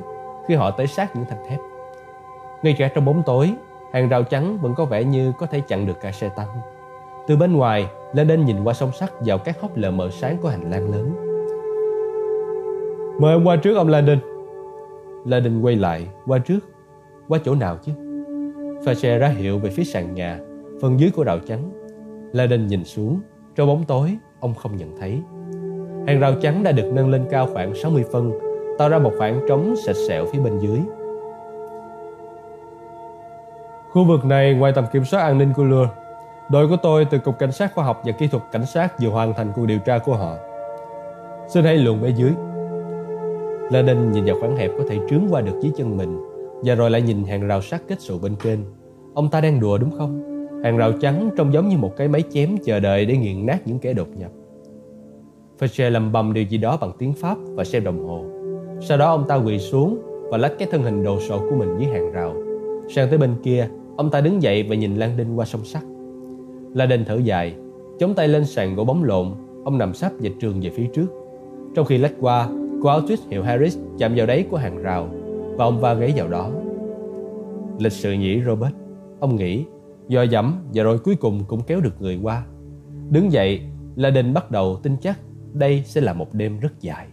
khi họ tới sát những thanh thép. Ngay cả trong bóng tối, hàng rào trắng vẫn có vẻ như có thể chặn được cả xe tăng. Từ bên ngoài, Landon nhìn qua song sắt vào các hốc lờ mờ sáng của hành lang lớn. Mời ông qua trước ông Landon. Landon quay lại, qua trước. Qua chỗ nào chứ? Fache ra hiệu về phía sàn nhà, phần dưới của rào chắn. Laden nhìn xuống, trong bóng tối, ông không nhận thấy. Hàng rào chắn đã được nâng lên cao khoảng 60 phân, tạo ra một khoảng trống sạch sẹo phía bên dưới. Khu vực này ngoài tầm kiểm soát an ninh của Lure, đội của tôi từ Cục Cảnh sát Khoa học và Kỹ thuật Cảnh sát vừa hoàn thành cuộc điều tra của họ. Xin hãy luồn ở dưới. Laden nhìn vào khoảng hẹp có thể trướng qua được dưới chân mình và rồi lại nhìn hàng rào sắt kết sụ bên trên. Ông ta đang đùa đúng không? Hàng rào trắng trông giống như một cái máy chém chờ đợi để nghiền nát những kẻ đột nhập. Fischer lầm bầm điều gì đó bằng tiếng Pháp và xem đồng hồ. Sau đó ông ta quỳ xuống và lách cái thân hình đồ sộ của mình dưới hàng rào. Sang tới bên kia, ông ta đứng dậy và nhìn Lan Đinh qua sông sắt. La Đinh thở dài, chống tay lên sàn gỗ bóng lộn Ông nằm sắp dịch trường về phía trước. Trong khi lách qua, cô áo tuyết hiệu Harris chạm vào đáy của hàng rào và ông va gáy vào đó. Lịch sự nhỉ Robert, ông nghĩ, do dẫm và rồi cuối cùng cũng kéo được người qua. Đứng dậy, La Đình bắt đầu tin chắc đây sẽ là một đêm rất dài.